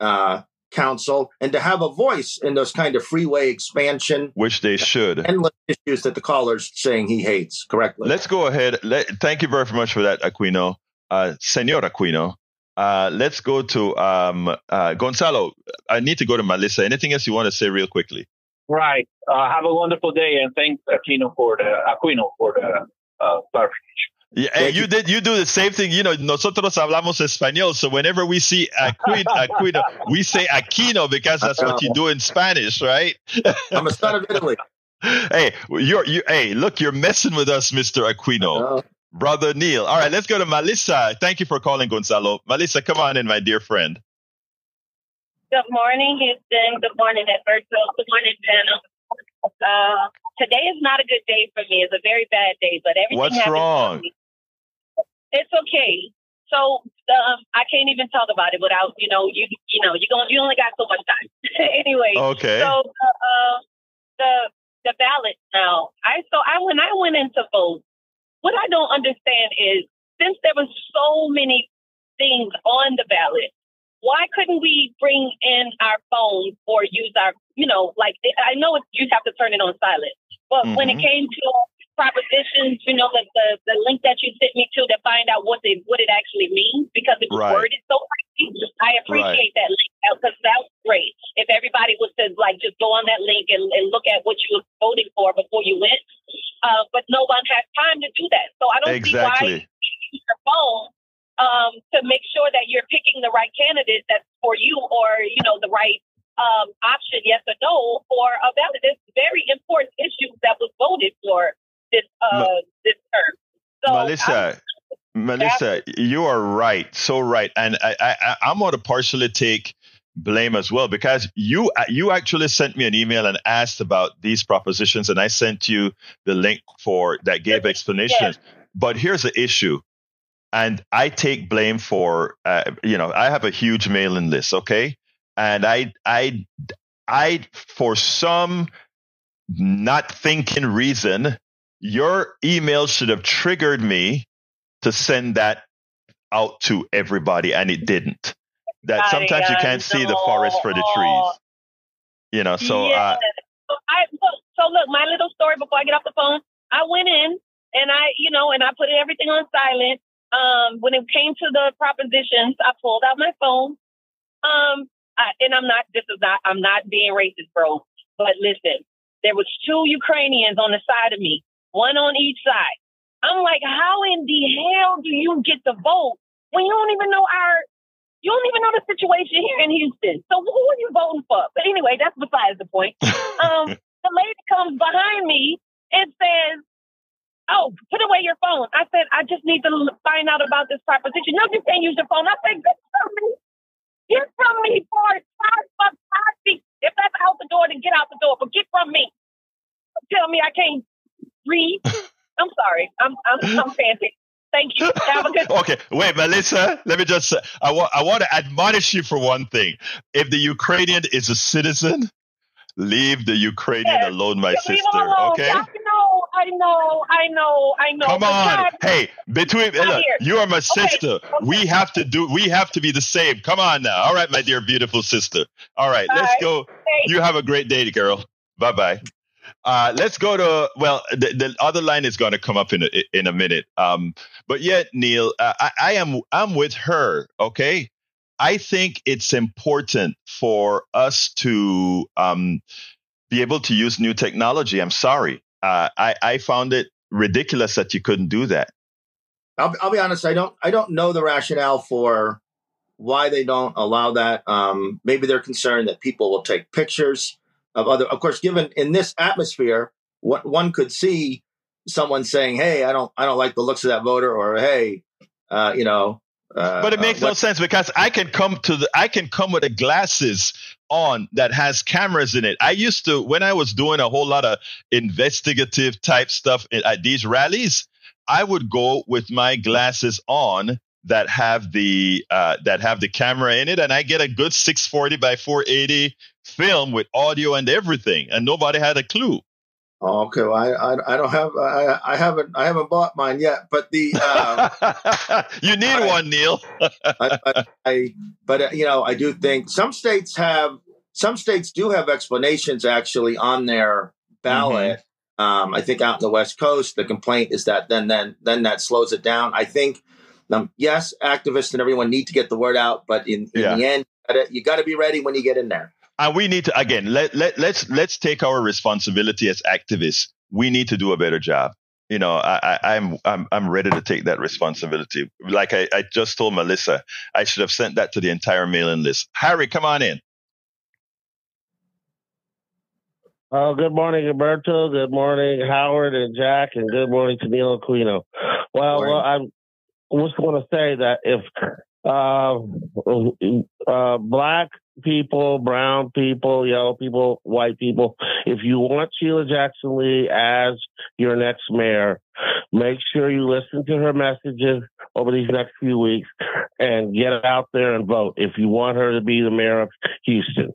uh, council and to have a voice in those kind of freeway expansion. Which they should. Endless issues that the caller's saying he hates correctly. Let's go ahead Let, thank you very much for that aquino. Uh, senor aquino uh, let's go to um, uh, Gonzalo. I need to go to Melissa. Anything else you want to say real quickly? Right. Uh, have a wonderful day, and thanks Aquino for the Aquino for the uh, clarification. Yeah, and you did you do the same thing. You know, nosotros hablamos español, so whenever we see Aquino, [LAUGHS] Aquino we say Aquino because that's what you do in Spanish, right? [LAUGHS] I'm a son of Italy. hey, you're you. Hey, look, you're messing with us, Mister Aquino. Brother Neil. All right, let's go to Melissa. Thank you for calling, Gonzalo. Melissa, come on in, my dear friend. Good morning, Houston. Good morning, Alberto. Good morning, panel. Uh, today is not a good day for me. It's a very bad day, but everything. What's wrong? It's okay. So um, I can't even talk about it without you know you you know you going you only got so much time. [LAUGHS] anyway. Okay. So uh, the the ballot now. I so I when I went into vote, what I don't understand is since there were so many things on the ballot, why couldn't we bring in our phones or use our, you know, like I know you have to turn it on silent, but mm-hmm. when it mm-hmm. came to propositions, you know, the, the, the link that you sent me to to find out what it what it actually means because it was right. worded so crazy. I appreciate right. that link because that was great. If everybody was to like just go on that link and, and look at what you were voting for before you went, uh, but no one has time to do that. So I don't exactly. see why you your phone um, to make sure that you're picking the right candidate that's for you or you know the right um, option, yes or no, for a ballot. There's very important issues that was voted for this uh, this term. So Melissa, Melissa, you are right, so right, and I, I, I'm going to partially take blame as well because you you actually sent me an email and asked about these propositions, and I sent you the link for that gave explanations. Yes. But here's the issue, and I take blame for uh, you know I have a huge mailing list, okay, and I I I for some not thinking reason, your email should have triggered me to send that out to everybody, and it didn't. That sometimes you can't see the forest for the trees. You know, so yeah. uh, I so, so look, my little story before I get off the phone. I went in and I, you know, and I put everything on silent. Um, when it came to the propositions, I pulled out my phone. Um, I, and I'm not. This is not. I'm not being racist, bro. But listen, there was two Ukrainians on the side of me, one on each side. I'm like, how in the hell do you get to vote when you don't even know our, you don't even know the situation here in Houston? So who are you voting for? But anyway, that's besides the point. [LAUGHS] Um, the lady comes behind me and says, oh, put away your phone. I said, I just need to find out about this proposition. No, you can't use your phone. I said, get from me. Get from me for five bucks, five feet. If that's out the door, then get out the door. But get from me. Tell me I can't read. I'm sorry. I'm I'm, I'm fancy. Thank you. Have a good. [LAUGHS] okay, wait, Melissa. Let me just. I want. I want to admonish you for one thing. If the Ukrainian is a citizen, leave the Ukrainian yes. alone, my sister. Alone. Okay. I know. I know. I know. I know. Come on. God, hey, between look, you are my sister. Okay. We have to do. We have to be the same. Come on now. All right, my dear, beautiful sister. All right, let's go. You have a great day, girl. Bye bye. Uh, let's go to well, the, the other line is going to come up in a, in a minute. Um, but yet, Neil, uh, I, I am I'm with her. Okay, I think it's important for us to um, be able to use new technology. I'm sorry, uh, I I found it ridiculous that you couldn't do that. I'll, I'll be honest. I don't I don't know the rationale for why they don't allow that. Um, maybe they're concerned that people will take pictures of other. Of course, given in this atmosphere, what one could see someone saying, "Hey, I don't, I don't like the looks of that voter," or "Hey, uh, you know." Uh, but it makes uh, no sense because I can come to the, I can come with the glasses on that has cameras in it. I used to when I was doing a whole lot of investigative type stuff at these rallies. I would go with my glasses on that have the uh, that have the camera in it, and I get a good 640 by 480 film with audio and everything, and nobody had a clue. Okay, well, I, I, I don't have I, I haven't I haven't bought mine yet, but the uh, [LAUGHS] you need I, one, Neil. I, I, but uh, you know I do think some states have some states do have explanations actually on their ballot. Mm-hmm. Um, I think out in the West Coast, the complaint is that then then then that slows it down. I think um, yes, activists and everyone need to get the word out, but in, in yeah. the end, you got to be ready when you get in there. And we need to again let, let let's let's take our responsibility as activists. We need to do a better job. You know I, I am I'm, I'm ready to take that responsibility. Like I, I just told melissa i should have sent that to the entire mailing list. Harry come on in. Oh, good morning, Roberto. Good morning, Howard and Jack, and good morning to Neil Aquino. Well, well, I was going to say that if uh, uh, black people, brown people, yellow people, white people. If you want Sheila Jackson Lee as your next mayor, make sure you listen to her messages over these next few weeks and get out there and vote if you want her to be the mayor of Houston.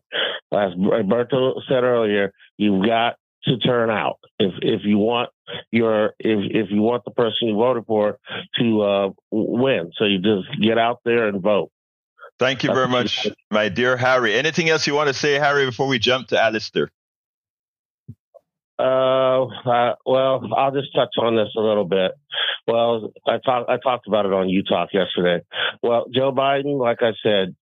As Roberto said earlier, you've got to turn out if if you want your if if you want the person you voted for to uh, win. So you just get out there and vote. Thank you very much, my dear Harry. Anything else you want to say, Harry, before we jump to Alistair? Uh, uh, well, I'll just touch on this a little bit. Well, I talked I talked about it on U Talk yesterday. Well, Joe Biden, like I said,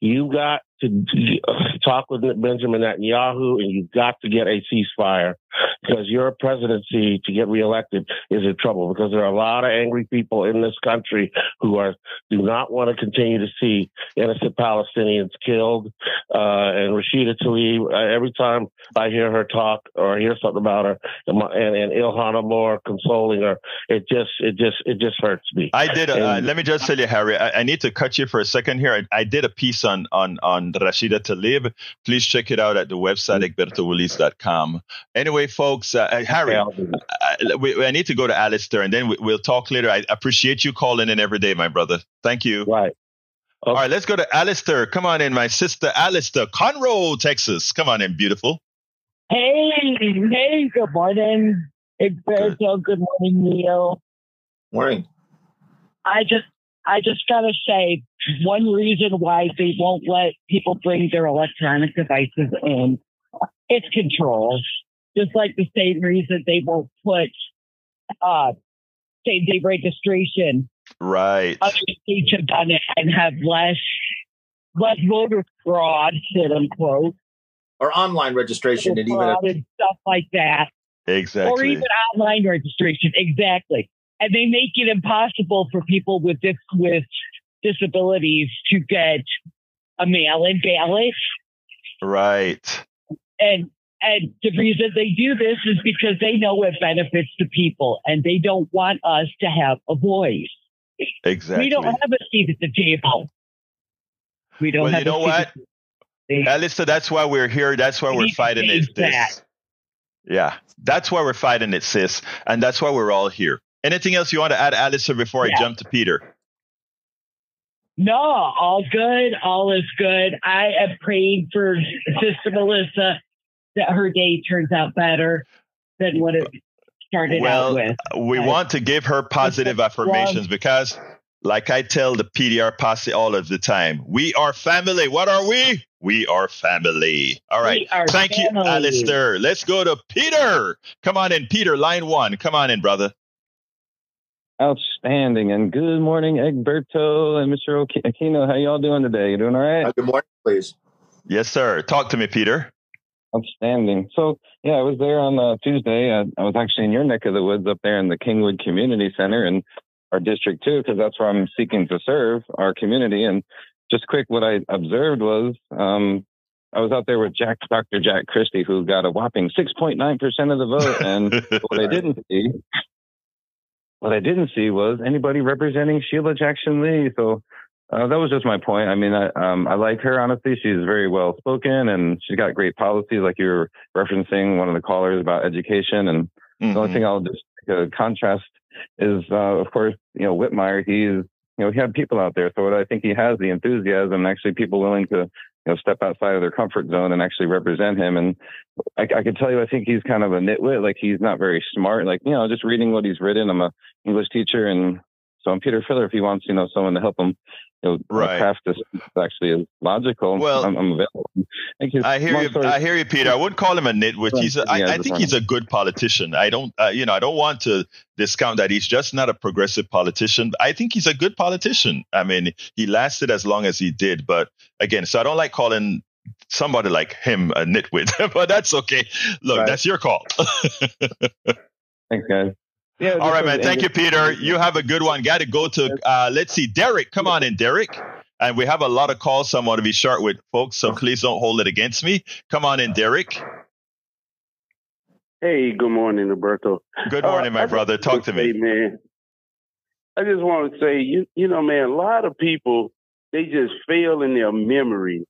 you got to talk with Benjamin Netanyahu and you've got to get a ceasefire because your presidency to get reelected is in trouble because there are a lot of angry people in this country who are do not want to continue to see innocent Palestinians killed. Uh, and Rashida Tlaib, uh, every time I hear her talk or hear something about her and, and, and Ilhan Omar consoling her, it just it just it just hurts me. I did. A, uh, let me just tell you, Harry. I, I, need to cut you for a second here. I, I did a piece on on on Rashida Tlaib. Please check it out at the website, egbertowillies.com. Anyway, folks, uh, uh Harry, I, uh, we, I, need to go to Alistair and then we, will talk later. I appreciate you calling in every day, my brother. Thank you. Right. Okay. All right, let's go to Alistair. Come on in, my sister Alistair, Conroe, Texas. Come on in, beautiful. Hey, hey, good morning. It's good. good morning, Neil. Morning. I just I just gotta say one reason why they won't let people bring their electronic devices in it's control. Just like the same reason they won't put uh same day registration. Right. Other states have done it and have less less voter fraud, quote unquote. Or online registration and even a- and stuff like that. Exactly. Or even online registration. Exactly. And they make it impossible for people with this with disabilities to get a mail-in ballot. Right. And and the reason they do this is because they know it benefits the people and they don't want us to have a voice. Exactly. We don't have a seat at the table. We don't well, have you know what? Alyssa, that's why we're here. That's why we're fighting it. This. Yeah, that's why we're fighting it, sis. And that's why we're all here. Anything else you want to add, Alyssa, before yeah. I jump to Peter? No, all good. All is good. I am praying for Sister Melissa that her day turns out better than what it started well, out with. We want to give her positive affirmations because, like I tell the PDR posse all of the time, we are family. What are we? We are family. All right. Thank family. you, Alistair. Let's go to Peter. Come on in, Peter, line one. Come on in, brother. Outstanding. And good morning, Egberto and Mr. Aquino. How y'all doing today? You doing all right? Uh, good morning, please. Yes, sir. Talk to me, Peter. Outstanding. So, yeah, I was there on uh, Tuesday. I, I was actually in your neck of the woods up there in the Kingwood Community Center and our district too, because that's where I'm seeking to serve our community. And just quick, what I observed was um, I was out there with Jack, Dr. Jack Christie, who got a whopping 6.9% of the vote. And [LAUGHS] what I didn't see what I didn't see was anybody representing Sheila Jackson Lee. So uh, that was just my point. I mean, I, um, I like her, honestly. She's very well spoken and she's got great policies, like you were referencing one of the callers about education. And mm-hmm. the only mm-hmm. thing I'll just uh, contrast is, uh, of course, you know, Whitmire, he's, you know, he had people out there. So I think he has the enthusiasm, actually people willing to you know, step outside of their comfort zone and actually represent him. And I, I can tell you, I think he's kind of a nitwit. Like he's not very smart. Like, you know, just reading what he's written. I'm a English teacher and so I'm Peter Filler. If he wants, you know, someone to help him, you know, right. craft this actually is logical. Well, I'm, I'm available. Thank you. I hear Long you. Story. I hear you, Peter. I wouldn't call him a nitwit. He's. A, I, I think he's a good politician. I don't. Uh, you know, I don't want to discount that he's just not a progressive politician. I think he's a good politician. I mean, he lasted as long as he did, but again, so I don't like calling somebody like him a nitwit, [LAUGHS] but that's okay. Look, right. that's your call. [LAUGHS] Thanks, guys. Yeah, All right, man. Thank you, Peter. You have a good one. Got to go to, uh, let's see, Derek. Come on in, Derek. And we have a lot of calls, so I want to be short with folks, so please don't hold it against me. Come on in, Derek. Hey, good morning, Roberto. Good morning, uh, my brother. Talk to me. man. I just want to say, you, you know, man, a lot of people, they just fail in their memory.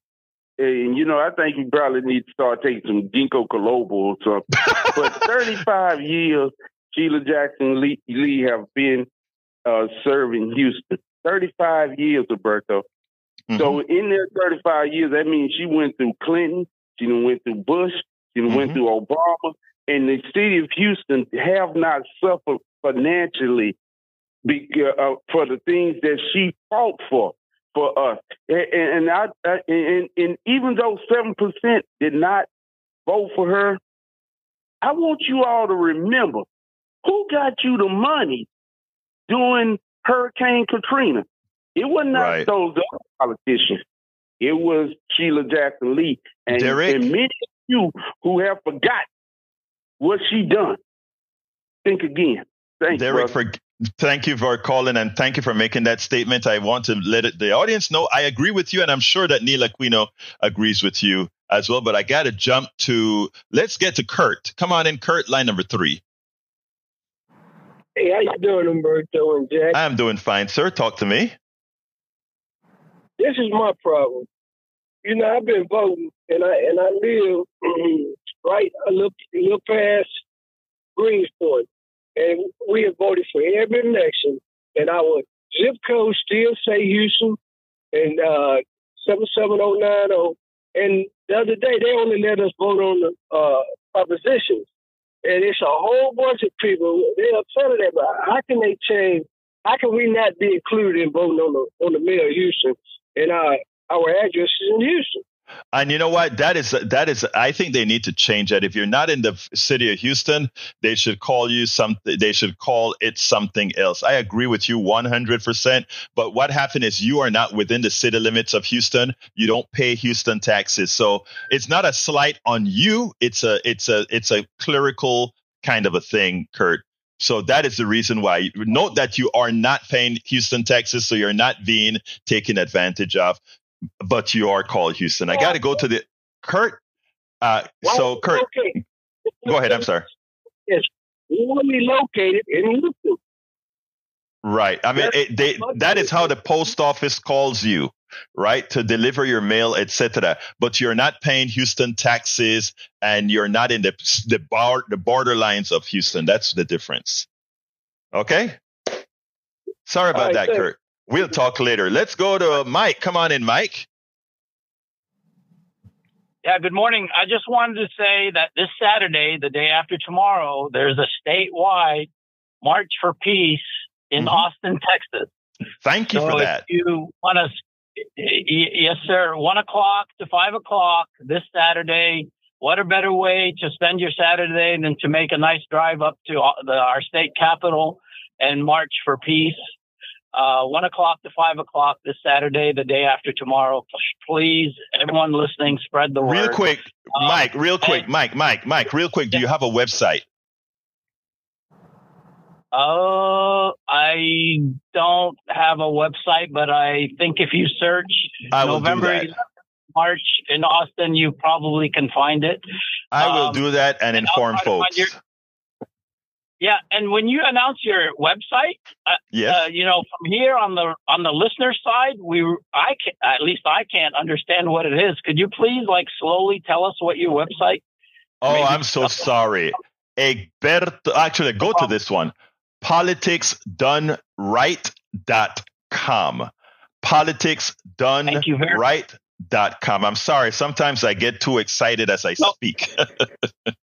And, you know, I think you probably need to start taking some ginkgo biloba or something. [LAUGHS] but 35 years, Sheila Jackson Lee, Lee have been uh, serving Houston. 35 years, Roberto. Mm-hmm. So in their 35 years, that means she went through Clinton, she went through Bush, she mm-hmm. went through Obama, and the city of Houston have not suffered financially be, uh, for the things that she fought for for us. And, and, I, and, and even though seven percent did not vote for her, I want you all to remember who got you the money during Hurricane Katrina? It was not right. those other politicians. It was Sheila Jackson Lee. And, and many of you who have forgotten what she done. Think again. Thank Derek, you, for thank you for calling and thank you for making that statement. I want to let it, the audience know I agree with you, and I'm sure that Neil Aquino agrees with you as well. But I got to jump to let's get to Kurt. Come on in, Kurt, line number three. Hey, how you doing, Umberto and Jack? I'm doing fine, sir. Talk to me. This is my problem. You know, I've been voting, and I and I live [CLEARS THROAT] right a little, a little past Greenspoint, and we have voted for every election, and our zip code still say Houston, and uh, seven seven zero oh nine zero. Oh. And the other day, they only let us vote on the uh, oppositions. And it's a whole bunch of people. They're upset at that. But how can they change? How can we not be included in voting on the on the mayor of Houston and our our address is in Houston? And you know what? That is that is. I think they need to change that. If you're not in the city of Houston, they should call you something. They should call it something else. I agree with you 100. percent But what happened is you are not within the city limits of Houston. You don't pay Houston taxes, so it's not a slight on you. It's a it's a it's a clerical kind of a thing, Kurt. So that is the reason why. Note that you are not paying Houston taxes, so you're not being taken advantage of but you are called Houston. I got to go to the Kurt. Uh, so Kurt, go ahead. I'm sorry. Yes, only located in Houston. Right. I mean, it, they, that is how the post office calls you, right, to deliver your mail, etc. But you're not paying Houston taxes, and you're not in the the bar the borderlines of Houston. That's the difference. Okay. Sorry about right, that. Kurt. We'll talk later. Let's go to Mike. Come on in, Mike. Yeah, good morning. I just wanted to say that this Saturday, the day after tomorrow, there's a statewide March for Peace in mm-hmm. Austin, Texas. Thank you so for that. you want to, yes, sir, one o'clock to five o'clock this Saturday. What a better way to spend your Saturday than to make a nice drive up to our state capital and march for peace uh, one o'clock to five o'clock this Saturday, the day after tomorrow. Please, everyone listening, spread the word. Real quick, um, Mike. Real quick, and, Mike. Mike. Mike. Real quick. Do you have a website? Uh, I don't have a website, but I think if you search I November. March in Austin, you probably can find it. I will um, do that and, and inform folks. Yeah, and when you announce your website, uh, yes. Uh, you know, from here on the on the listener side, we I can, at least I can't understand what it is. Could you please like slowly tell us what your website? Oh, Maybe I'm so sorry. Egberto, actually, go to this one. Politicsdoneright.com. Politicsdoneright.com. I'm sorry. Sometimes I get too excited as I no. speak. [LAUGHS]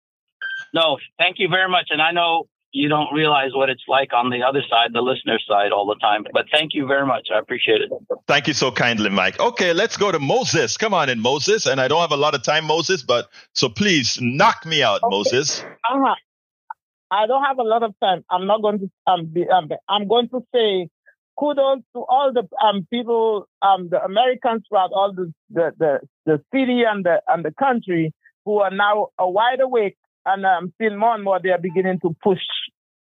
no, thank you very much. And I know you don't realize what it's like on the other side, the listener side, all the time. But thank you very much. I appreciate it. Thank you so kindly, Mike. Okay, let's go to Moses. Come on in, Moses. And I don't have a lot of time, Moses, but so please knock me out, okay. Moses. Uh-huh. I don't have a lot of time. I'm not going to. Um, be, um, I'm going to say kudos to all the um, people, um, the Americans throughout all the, the the the city and the and the country who are now wide awake and um, still more and more they are beginning to push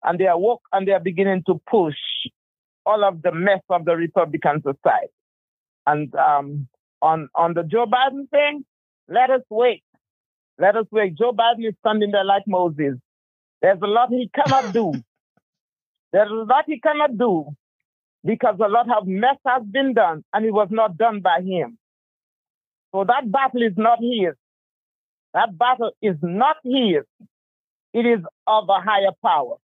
and they are woke and they are beginning to push all of the mess of the Republican aside. And um, on on the Joe Biden thing, let us wait. Let us wait. Joe Biden is standing there like Moses. There's a lot he cannot do. There's a lot he cannot do because a lot of mess has been done and it was not done by him. So that battle is not his. That battle is not his. It is of a higher power.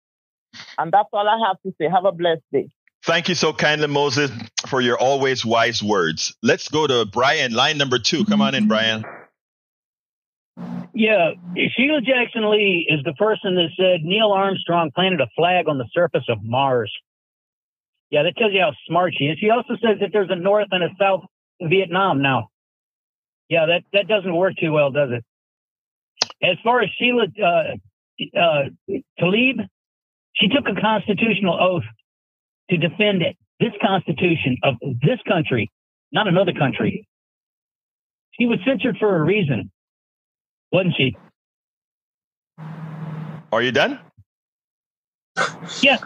And that's all I have to say. Have a blessed day. Thank you so kindly, Moses, for your always wise words. Let's go to Brian, line number two. Come on in, Brian. Yeah, Sheila Jackson Lee is the person that said Neil Armstrong planted a flag on the surface of Mars. Yeah, that tells you how smart she is. She also says that there's a North and a South Vietnam now. Yeah, that, that doesn't work too well, does it? As far as Sheila uh, uh, Tlaib, she took a constitutional oath to defend it, this constitution of this country, not another country. She was censored for a reason, wasn't she? Are you done? Yeah.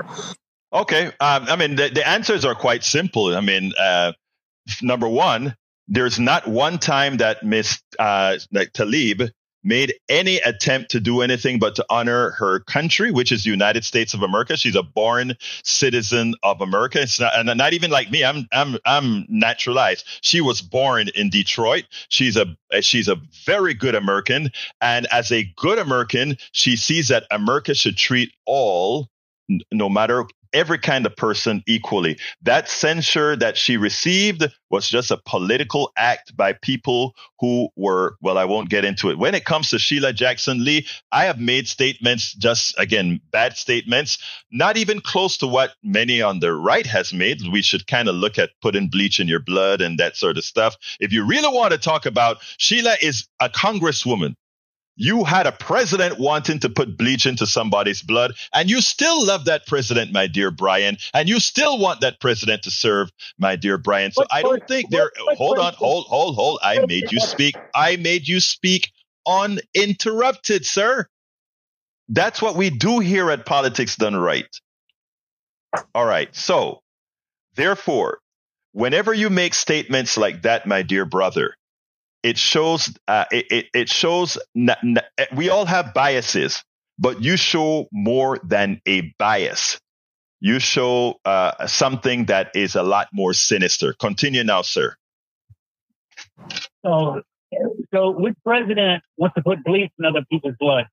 Okay. Um, I mean, the, the, answers are quite simple. I mean, uh, number one, there's not one time that Miss uh, like Tlaib made any attempt to do anything but to honor her country, which is the United States of America. She's a born citizen of America. It's not, and not even like me. I'm I'm I'm naturalized. She was born in Detroit. She's a she's a very good American, and as a good American, she sees that America should treat all no matter every kind of person equally. That censure that she received was just a political act by people who were, well, I won't get into it. When it comes to Sheila Jackson Lee, I have made statements, just again, bad statements, not even close to what many on the right has made. We should kind of look at putting bleach in your blood and that sort of stuff. If you really want to talk about Sheila is a congresswoman you had a president wanting to put bleach into somebody's blood, and you still love that president, my dear Brian, and you still want that president to serve, my dear Brian. So I don't think there. Hold on, hold, hold, hold. I made you speak. I made you speak uninterrupted, sir. That's what we do here at Politics Done Right. All right. So, therefore, whenever you make statements like that, my dear brother, it shows uh, it, it, it, shows n- n- we all have biases but you show more than a bias. You show uh, something that is a lot more sinister. Continue now sir. So so which president wants to put bleach in other people's blood?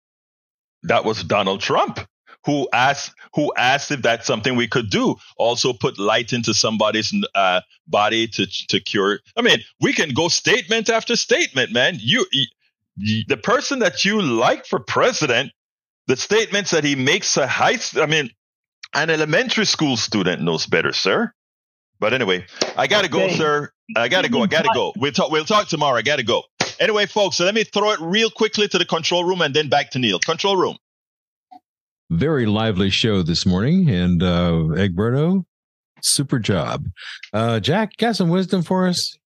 That was donald trump who asked who asked if that's something we could do. Also, put light into somebody's uh, body to to cure. I mean, we can go statement after statement, man. You, you the person that you like for president, the statements that he makes a high. I mean, an elementary school student knows better, sir. But anyway, I gotta go, sir. I gotta go. I gotta go. We'll talk. We'll talk tomorrow. I gotta go. Anyway, folks, so let me throw it real quickly to the control room and then back to Neil. Control room very lively show this morning. And uh, Egberto, super job. Uh, Jack, got some wisdom for us?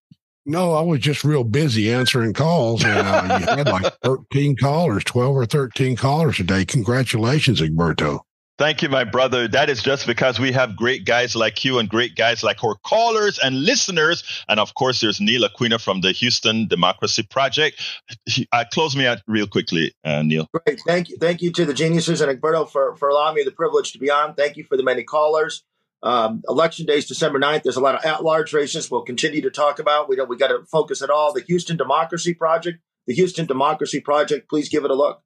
No, I was just real busy answering calls. And uh, you had like [LAUGHS] 13 callers, 12 or 13 callers a day. Congratulations, Egberto. Thank you, my brother. That is just because we have great guys like you and great guys like our callers and listeners. And of course, there's Neil Aquino from the Houston Democracy Project. Uh, close me out real quickly, uh, Neil. Great. Thank you. Thank you to the geniuses and Egberto for, for allowing me the privilege to be on. Thank you for the many callers. Um, election day is December 9th. There's a lot of at-large races we'll continue to talk about. We don't, we got to focus it all. The Houston Democracy Project, the Houston Democracy Project, please give it a look.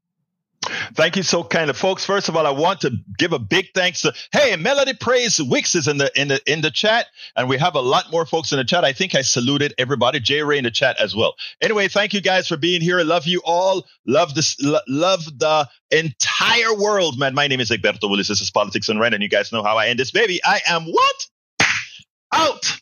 Thank you so kind of folks. First of all, I want to give a big thanks to Hey, Melody Praise Wicks is in the in the in the chat, and we have a lot more folks in the chat. I think I saluted everybody. J Ray in the chat as well. Anyway, thank you guys for being here. I love you all. Love this love the entire world, man. My name is Egberto Willies. This is Politics Done Right, and you guys know how I end this baby. I am what? Out